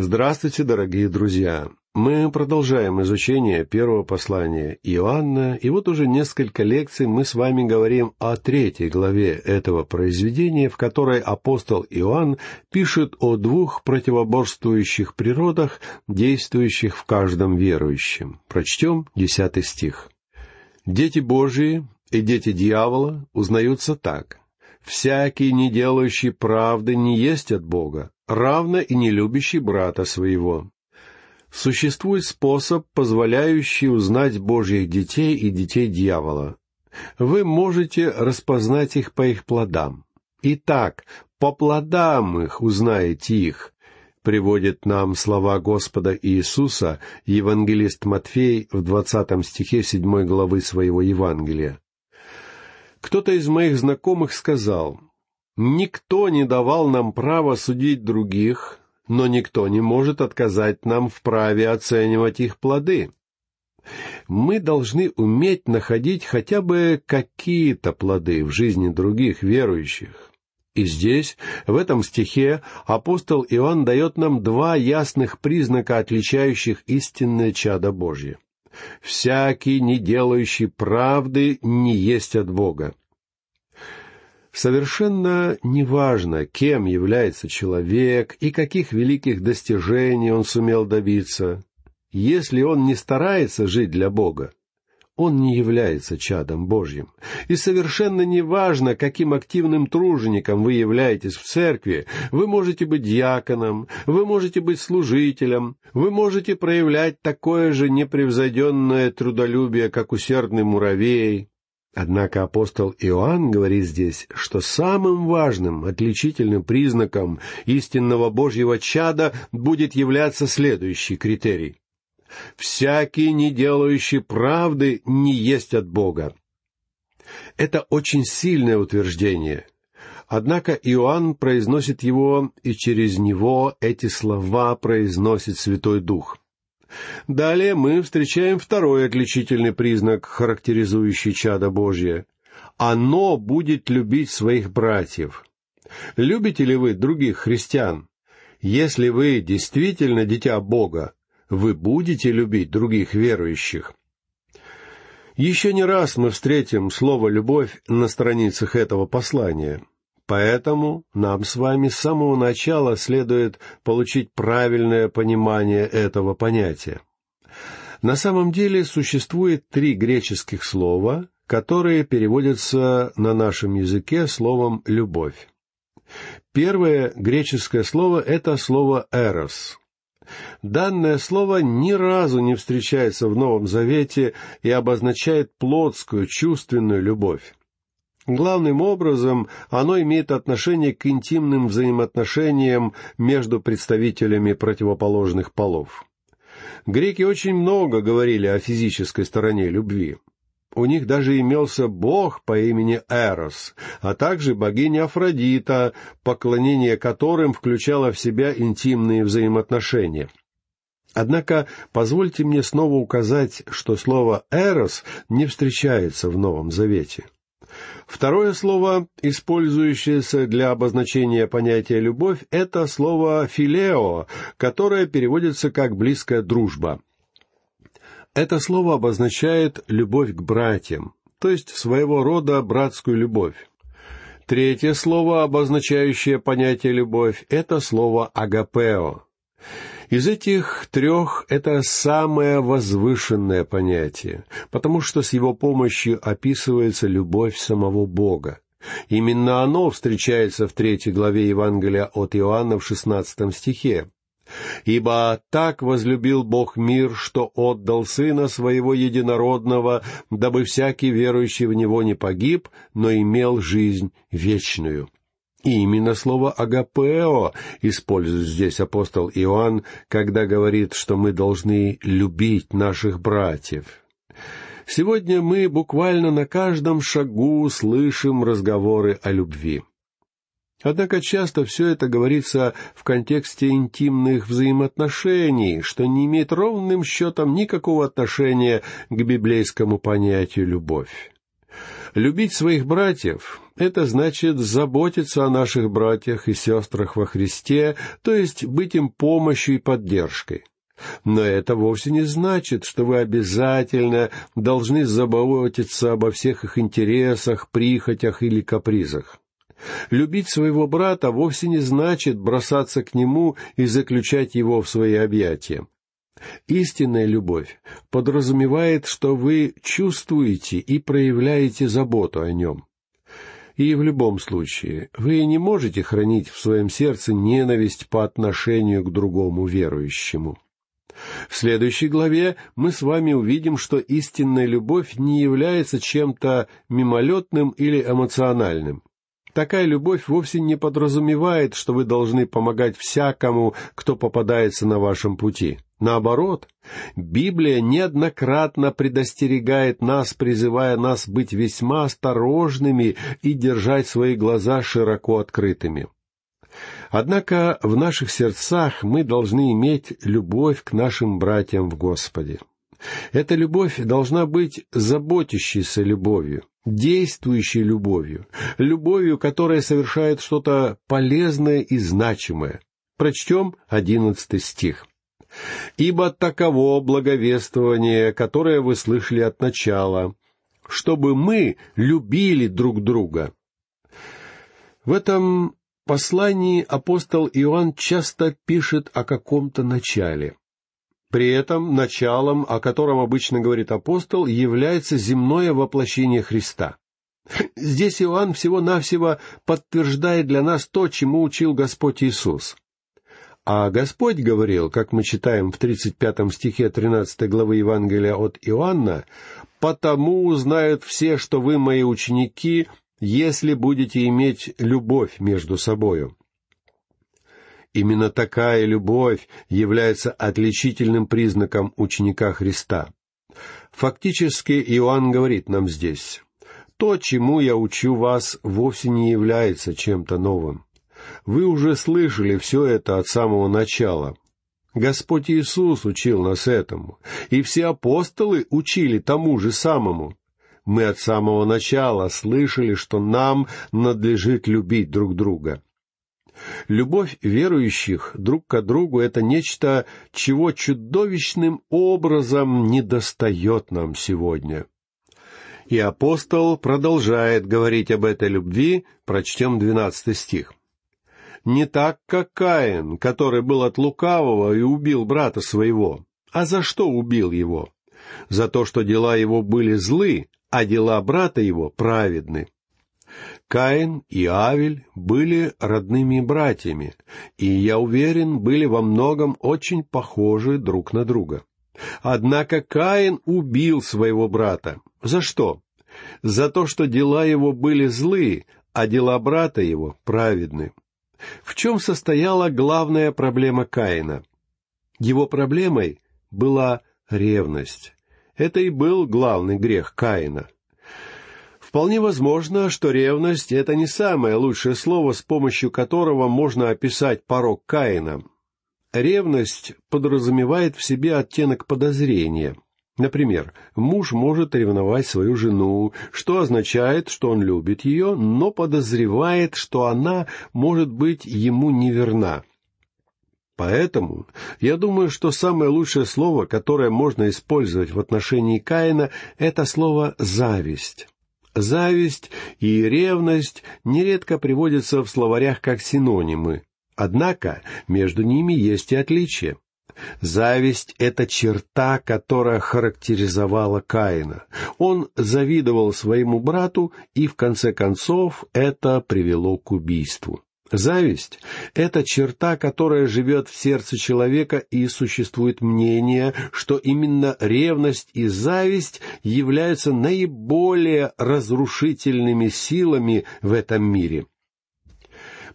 Здравствуйте, дорогие друзья! Мы продолжаем изучение первого послания Иоанна, и вот уже несколько лекций мы с вами говорим о третьей главе этого произведения, в которой апостол Иоанн пишет о двух противоборствующих природах, действующих в каждом верующем. Прочтем десятый стих. «Дети Божии и дети дьявола узнаются так. Всякий, не делающий правды, не есть от Бога, равно и не любящий брата своего. Существует способ, позволяющий узнать Божьих детей и детей дьявола. Вы можете распознать их по их плодам. Итак, по плодам их узнаете их, приводит нам слова Господа Иисуса евангелист Матфей в двадцатом стихе седьмой главы своего Евангелия. Кто-то из моих знакомых сказал, «Никто не давал нам права судить других, но никто не может отказать нам в праве оценивать их плоды. Мы должны уметь находить хотя бы какие-то плоды в жизни других верующих. И здесь, в этом стихе, апостол Иоанн дает нам два ясных признака, отличающих истинное чадо Божье. «Всякий, не делающий правды, не есть от Бога». Совершенно неважно, кем является человек и каких великих достижений он сумел добиться. Если он не старается жить для Бога, он не является чадом Божьим. И совершенно неважно, каким активным тружеником вы являетесь в церкви, вы можете быть диаконом, вы можете быть служителем, вы можете проявлять такое же непревзойденное трудолюбие, как усердный муравей, Однако апостол Иоанн говорит здесь, что самым важным отличительным признаком истинного Божьего чада будет являться следующий критерий. «Всякий, не делающий правды, не есть от Бога». Это очень сильное утверждение. Однако Иоанн произносит его, и через него эти слова произносит Святой Дух. Далее мы встречаем второй отличительный признак, характеризующий чадо Божье. Оно будет любить своих братьев. Любите ли вы других христиан? Если вы действительно дитя Бога, вы будете любить других верующих. Еще не раз мы встретим слово «любовь» на страницах этого послания — Поэтому нам с вами с самого начала следует получить правильное понимание этого понятия. На самом деле существует три греческих слова, которые переводятся на нашем языке словом «любовь». Первое греческое слово — это слово «эрос». Данное слово ни разу не встречается в Новом Завете и обозначает плотскую, чувственную любовь. Главным образом оно имеет отношение к интимным взаимоотношениям между представителями противоположных полов. Греки очень много говорили о физической стороне любви. У них даже имелся бог по имени Эрос, а также богиня Афродита, поклонение которым включало в себя интимные взаимоотношения. Однако позвольте мне снова указать, что слово «эрос» не встречается в Новом Завете — Второе слово, использующееся для обозначения понятия «любовь», это слово «филео», которое переводится как «близкая дружба». Это слово обозначает любовь к братьям, то есть своего рода братскую любовь. Третье слово, обозначающее понятие «любовь», это слово «агапео». Из этих трех это самое возвышенное понятие, потому что с его помощью описывается любовь самого Бога. Именно оно встречается в третьей главе Евангелия от Иоанна в шестнадцатом стихе. «Ибо так возлюбил Бог мир, что отдал Сына Своего Единородного, дабы всякий верующий в Него не погиб, но имел жизнь вечную». И именно слово «агапео» использует здесь апостол Иоанн, когда говорит, что мы должны любить наших братьев. Сегодня мы буквально на каждом шагу слышим разговоры о любви. Однако часто все это говорится в контексте интимных взаимоотношений, что не имеет ровным счетом никакого отношения к библейскому понятию «любовь». Любить своих братьев Это значит заботиться о наших братьях и сестрах во Христе, то есть быть им помощью и поддержкой. Но это вовсе не значит, что вы обязательно должны заботиться обо всех их интересах, прихотях или капризах. Любить своего брата вовсе не значит бросаться к нему и заключать его в свои объятия. Истинная любовь подразумевает, что вы чувствуете и проявляете заботу о нем. И в любом случае, вы не можете хранить в своем сердце ненависть по отношению к другому верующему. В следующей главе мы с вами увидим, что истинная любовь не является чем-то мимолетным или эмоциональным. Такая любовь вовсе не подразумевает, что вы должны помогать всякому, кто попадается на вашем пути. Наоборот, Библия неоднократно предостерегает нас, призывая нас быть весьма осторожными и держать свои глаза широко открытыми. Однако в наших сердцах мы должны иметь любовь к нашим братьям в Господе. Эта любовь должна быть заботящейся любовью, действующей любовью, любовью, которая совершает что-то полезное и значимое. Прочтем одиннадцатый стих. «Ибо таково благовествование, которое вы слышали от начала, чтобы мы любили друг друга». В этом послании апостол Иоанн часто пишет о каком-то начале. При этом началом, о котором обычно говорит апостол, является земное воплощение Христа. Здесь Иоанн всего-навсего подтверждает для нас то, чему учил Господь Иисус. А Господь говорил, как мы читаем в 35 стихе 13 главы Евангелия от Иоанна, «Потому узнают все, что вы мои ученики, если будете иметь любовь между собою». Именно такая любовь является отличительным признаком ученика Христа. Фактически Иоанн говорит нам здесь, «То, чему я учу вас, вовсе не является чем-то новым. Вы уже слышали все это от самого начала. Господь Иисус учил нас этому, и все апостолы учили тому же самому. Мы от самого начала слышали, что нам надлежит любить друг друга. Любовь верующих друг к другу — это нечто, чего чудовищным образом недостает нам сегодня. И апостол продолжает говорить об этой любви, прочтем двенадцатый стих. «Не так, как Каин, который был от лукавого и убил брата своего. А за что убил его? За то, что дела его были злы, а дела брата его праведны. Каин и Авель были родными братьями, и, я уверен, были во многом очень похожи друг на друга. Однако Каин убил своего брата. За что? За то, что дела его были злы, а дела брата его праведны. В чем состояла главная проблема Каина? Его проблемой была ревность. Это и был главный грех Каина. Вполне возможно, что ревность — это не самое лучшее слово, с помощью которого можно описать порог Каина. Ревность подразумевает в себе оттенок подозрения. Например, муж может ревновать свою жену, что означает, что он любит ее, но подозревает, что она может быть ему неверна. Поэтому я думаю, что самое лучшее слово, которое можно использовать в отношении Каина, это слово «зависть». Зависть и ревность нередко приводятся в словарях как синонимы, однако между ними есть и отличия. Зависть — это черта, которая характеризовала Каина. Он завидовал своему брату, и в конце концов это привело к убийству. Зависть — это черта, которая живет в сердце человека, и существует мнение, что именно ревность и зависть являются наиболее разрушительными силами в этом мире.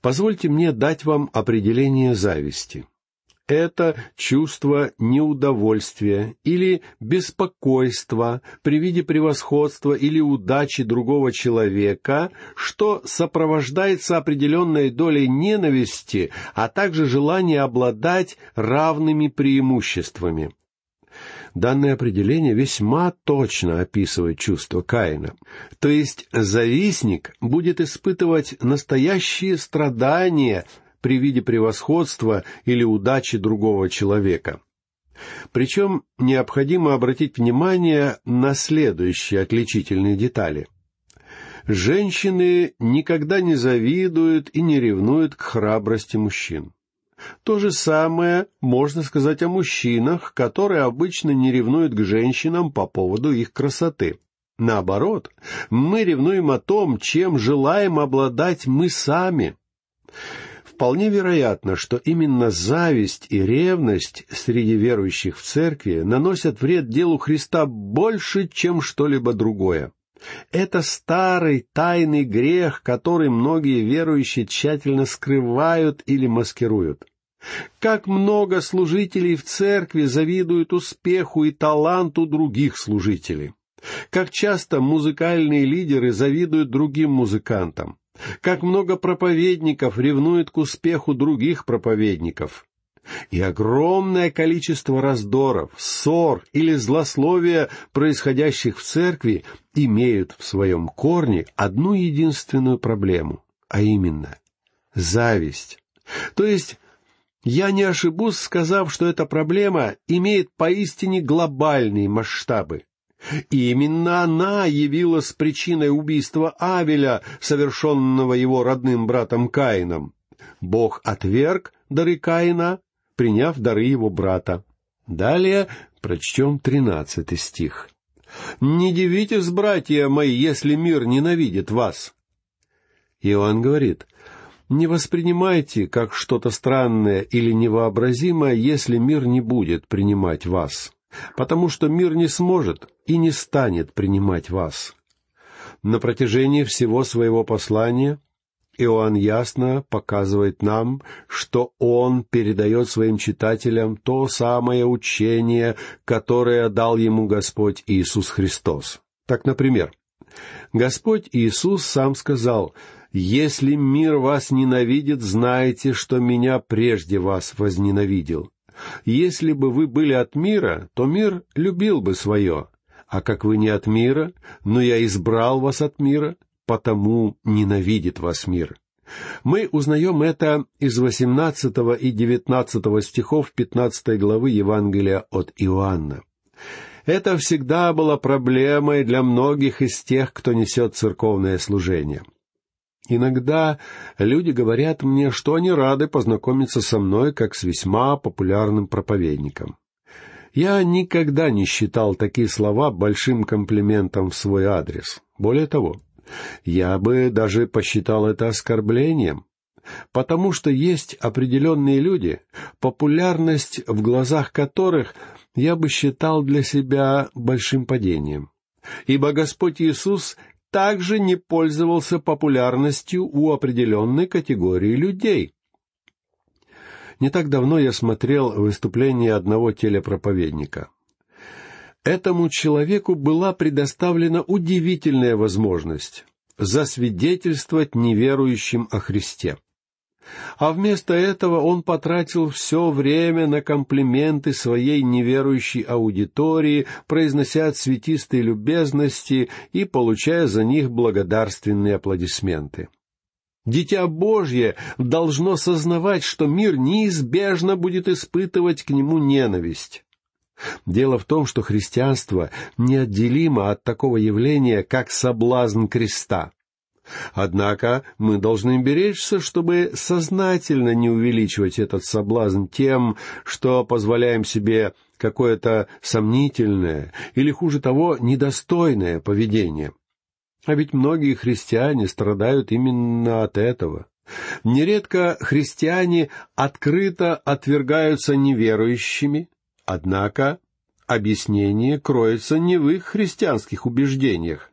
Позвольте мне дать вам определение зависти это чувство неудовольствия или беспокойства при виде превосходства или удачи другого человека, что сопровождается определенной долей ненависти, а также желание обладать равными преимуществами. Данное определение весьма точно описывает чувство Каина. То есть завистник будет испытывать настоящие страдания при виде превосходства или удачи другого человека. Причем необходимо обратить внимание на следующие отличительные детали. Женщины никогда не завидуют и не ревнуют к храбрости мужчин. То же самое можно сказать о мужчинах, которые обычно не ревнуют к женщинам по поводу их красоты. Наоборот, мы ревнуем о том, чем желаем обладать мы сами. Вполне вероятно, что именно зависть и ревность среди верующих в церкви наносят вред делу Христа больше, чем что-либо другое. Это старый тайный грех, который многие верующие тщательно скрывают или маскируют. Как много служителей в церкви завидуют успеху и таланту других служителей. Как часто музыкальные лидеры завидуют другим музыкантам. Как много проповедников ревнуют к успеху других проповедников. И огромное количество раздоров, ссор или злословия, происходящих в церкви, имеют в своем корне одну единственную проблему, а именно зависть. То есть я не ошибусь, сказав, что эта проблема имеет поистине глобальные масштабы. И именно она явилась причиной убийства Авеля, совершенного его родным братом Каином. Бог отверг дары Каина, приняв дары его брата. Далее прочтем тринадцатый стих. «Не дивитесь, братья мои, если мир ненавидит вас». Иоанн говорит, не воспринимайте как что-то странное или невообразимое, если мир не будет принимать вас, потому что мир не сможет и не станет принимать вас. На протяжении всего своего послания Иоанн ясно показывает нам, что он передает своим читателям то самое учение, которое дал ему Господь Иисус Христос. Так, например, Господь Иисус сам сказал — «Если мир вас ненавидит, знайте, что меня прежде вас возненавидел. Если бы вы были от мира, то мир любил бы свое. А как вы не от мира, но я избрал вас от мира, потому ненавидит вас мир». Мы узнаем это из 18 и 19 стихов 15 главы Евангелия от Иоанна. Это всегда была проблемой для многих из тех, кто несет церковное служение. Иногда люди говорят мне, что они рады познакомиться со мной как с весьма популярным проповедником. Я никогда не считал такие слова большим комплиментом в свой адрес. Более того, я бы даже посчитал это оскорблением, потому что есть определенные люди, популярность в глазах которых я бы считал для себя большим падением. Ибо Господь Иисус также не пользовался популярностью у определенной категории людей. Не так давно я смотрел выступление одного телепроповедника. Этому человеку была предоставлена удивительная возможность засвидетельствовать неверующим о Христе. А вместо этого он потратил все время на комплименты своей неверующей аудитории, произнося цветистые любезности и получая за них благодарственные аплодисменты. Дитя Божье должно сознавать, что мир неизбежно будет испытывать к нему ненависть. Дело в том, что христианство неотделимо от такого явления, как соблазн креста. Однако мы должны беречься, чтобы сознательно не увеличивать этот соблазн тем, что позволяем себе какое-то сомнительное или, хуже того, недостойное поведение. А ведь многие христиане страдают именно от этого. Нередко христиане открыто отвергаются неверующими, однако объяснение кроется не в их христианских убеждениях,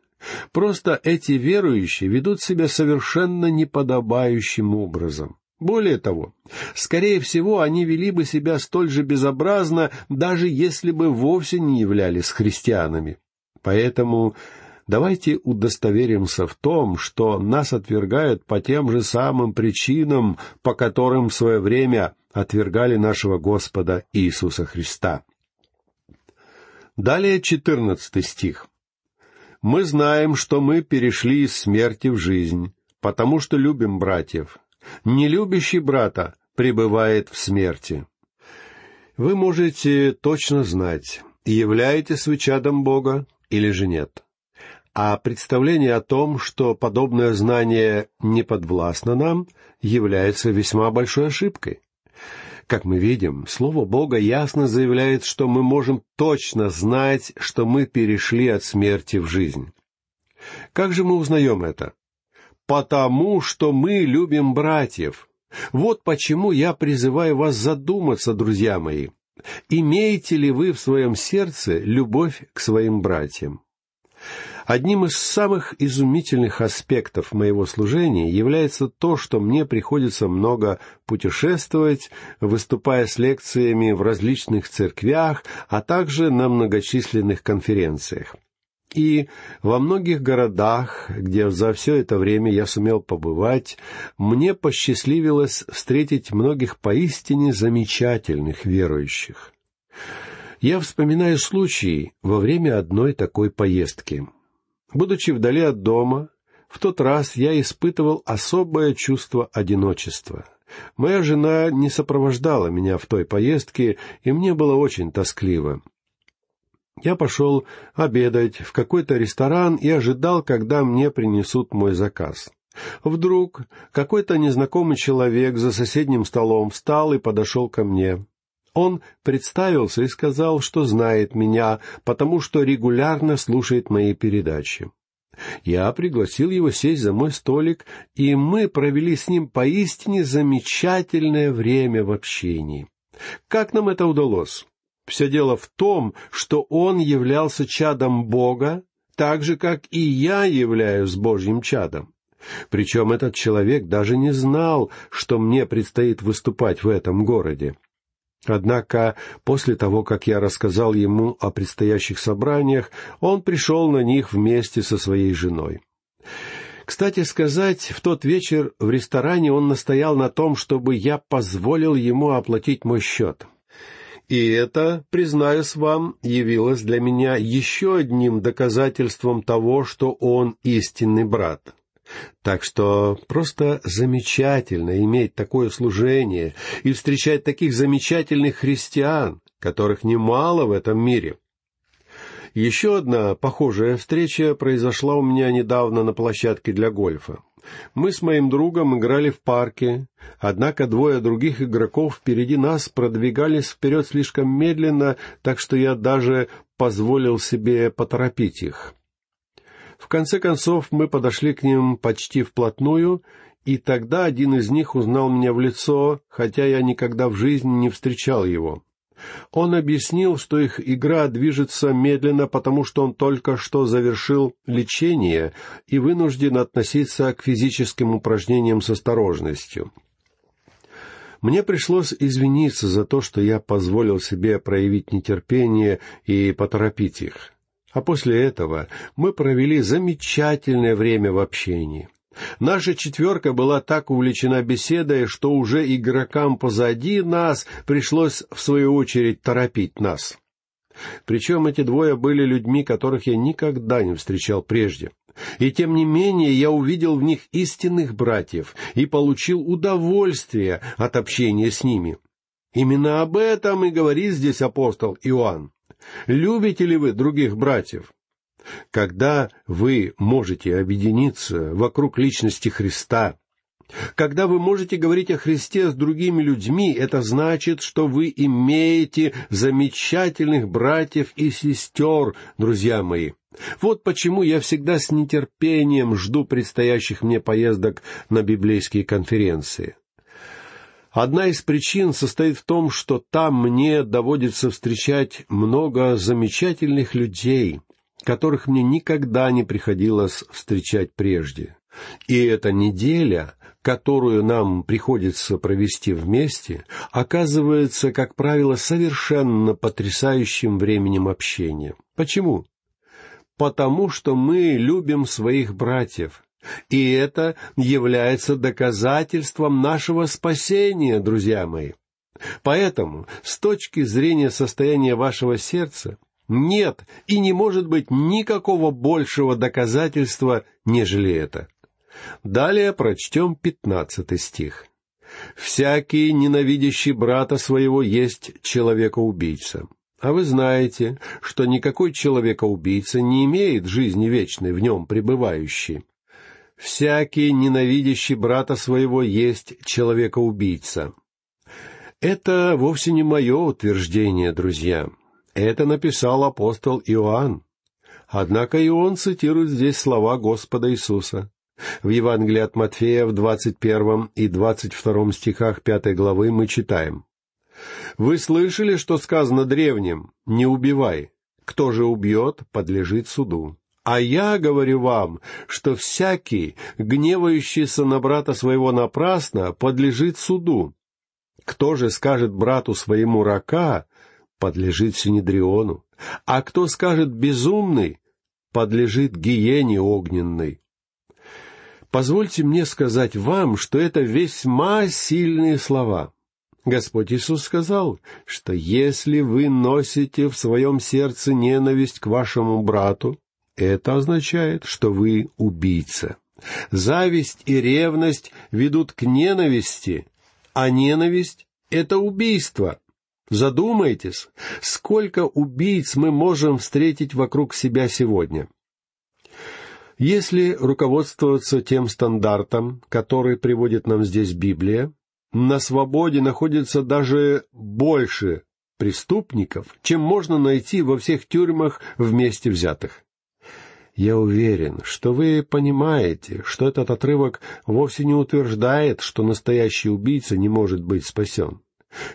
Просто эти верующие ведут себя совершенно неподобающим образом. Более того, скорее всего, они вели бы себя столь же безобразно, даже если бы вовсе не являлись христианами. Поэтому давайте удостоверимся в том, что нас отвергают по тем же самым причинам, по которым в свое время отвергали нашего Господа Иисуса Христа. Далее четырнадцатый стих. «Мы знаем, что мы перешли из смерти в жизнь, потому что любим братьев. Не любящий брата пребывает в смерти». Вы можете точно знать, являетесь вы чадом Бога или же нет. А представление о том, что подобное знание не подвластно нам, является весьма большой ошибкой. Как мы видим, Слово Бога ясно заявляет, что мы можем точно знать, что мы перешли от смерти в жизнь. Как же мы узнаем это? Потому что мы любим братьев. Вот почему я призываю вас задуматься, друзья мои. Имеете ли вы в своем сердце любовь к своим братьям? Одним из самых изумительных аспектов моего служения является то, что мне приходится много путешествовать, выступая с лекциями в различных церквях, а также на многочисленных конференциях. И во многих городах, где за все это время я сумел побывать, мне посчастливилось встретить многих поистине замечательных верующих. Я вспоминаю случай во время одной такой поездки. Будучи вдали от дома, в тот раз я испытывал особое чувство одиночества. Моя жена не сопровождала меня в той поездке, и мне было очень тоскливо. Я пошел обедать в какой-то ресторан и ожидал, когда мне принесут мой заказ. Вдруг какой-то незнакомый человек за соседним столом встал и подошел ко мне. Он представился и сказал, что знает меня, потому что регулярно слушает мои передачи. Я пригласил его сесть за мой столик, и мы провели с ним поистине замечательное время в общении. Как нам это удалось? Все дело в том, что он являлся чадом Бога, так же, как и я являюсь Божьим чадом. Причем этот человек даже не знал, что мне предстоит выступать в этом городе. Однако после того, как я рассказал ему о предстоящих собраниях, он пришел на них вместе со своей женой. Кстати сказать, в тот вечер в ресторане он настоял на том, чтобы я позволил ему оплатить мой счет — и это, признаюсь вам, явилось для меня еще одним доказательством того, что он истинный брат. Так что просто замечательно иметь такое служение и встречать таких замечательных христиан, которых немало в этом мире. Еще одна похожая встреча произошла у меня недавно на площадке для гольфа. Мы с моим другом играли в парке, однако двое других игроков впереди нас продвигались вперед слишком медленно, так что я даже позволил себе поторопить их. В конце концов мы подошли к ним почти вплотную, и тогда один из них узнал меня в лицо, хотя я никогда в жизни не встречал его. Он объяснил, что их игра движется медленно, потому что он только что завершил лечение и вынужден относиться к физическим упражнениям с осторожностью. Мне пришлось извиниться за то, что я позволил себе проявить нетерпение и поторопить их. А после этого мы провели замечательное время в общении. Наша четверка была так увлечена беседой, что уже игрокам позади нас пришлось, в свою очередь, торопить нас. Причем эти двое были людьми, которых я никогда не встречал прежде. И тем не менее я увидел в них истинных братьев и получил удовольствие от общения с ними. Именно об этом и говорит здесь апостол Иоанн. Любите ли вы других братьев? Когда вы можете объединиться вокруг личности Христа, когда вы можете говорить о Христе с другими людьми, это значит, что вы имеете замечательных братьев и сестер, друзья мои. Вот почему я всегда с нетерпением жду предстоящих мне поездок на библейские конференции. Одна из причин состоит в том, что там мне доводится встречать много замечательных людей, которых мне никогда не приходилось встречать прежде. И эта неделя, которую нам приходится провести вместе, оказывается, как правило, совершенно потрясающим временем общения. Почему? Потому что мы любим своих братьев, и это является доказательством нашего спасения, друзья мои. Поэтому, с точки зрения состояния вашего сердца, Нет и не может быть никакого большего доказательства, нежели это. Далее прочтем пятнадцатый стих. «Всякий, ненавидящий брата своего, есть человека-убийца. А вы знаете, что никакой человека-убийца не имеет жизни вечной в нем пребывающей. Всякий, ненавидящий брата своего, есть человека-убийца. Это вовсе не мое утверждение, друзья. Это написал апостол Иоанн. Однако и он цитирует здесь слова Господа Иисуса. В Евангелии от Матфея в 21 и 22 стихах 5 главы мы читаем. «Вы слышали, что сказано древним? Не убивай. Кто же убьет, подлежит суду. А я говорю вам, что всякий, гневающийся на брата своего напрасно, подлежит суду. Кто же скажет брату своему рака, подлежит Синедриону, а кто скажет безумный, подлежит гиене огненной. Позвольте мне сказать вам, что это весьма сильные слова. Господь Иисус сказал, что если вы носите в своем сердце ненависть к вашему брату, это означает, что вы убийца. Зависть и ревность ведут к ненависти, а ненависть — это убийство. Задумайтесь, сколько убийц мы можем встретить вокруг себя сегодня. Если руководствоваться тем стандартом, который приводит нам здесь Библия, на свободе находится даже больше преступников, чем можно найти во всех тюрьмах вместе взятых. Я уверен, что вы понимаете, что этот отрывок вовсе не утверждает, что настоящий убийца не может быть спасен.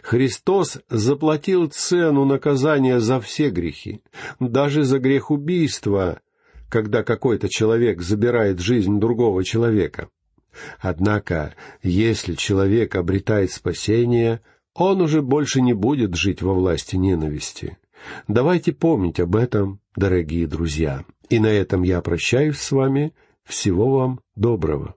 Христос заплатил цену наказания за все грехи, даже за грех убийства, когда какой-то человек забирает жизнь другого человека. Однако, если человек обретает спасение, он уже больше не будет жить во власти ненависти. Давайте помнить об этом, дорогие друзья. И на этом я прощаюсь с вами. Всего вам доброго.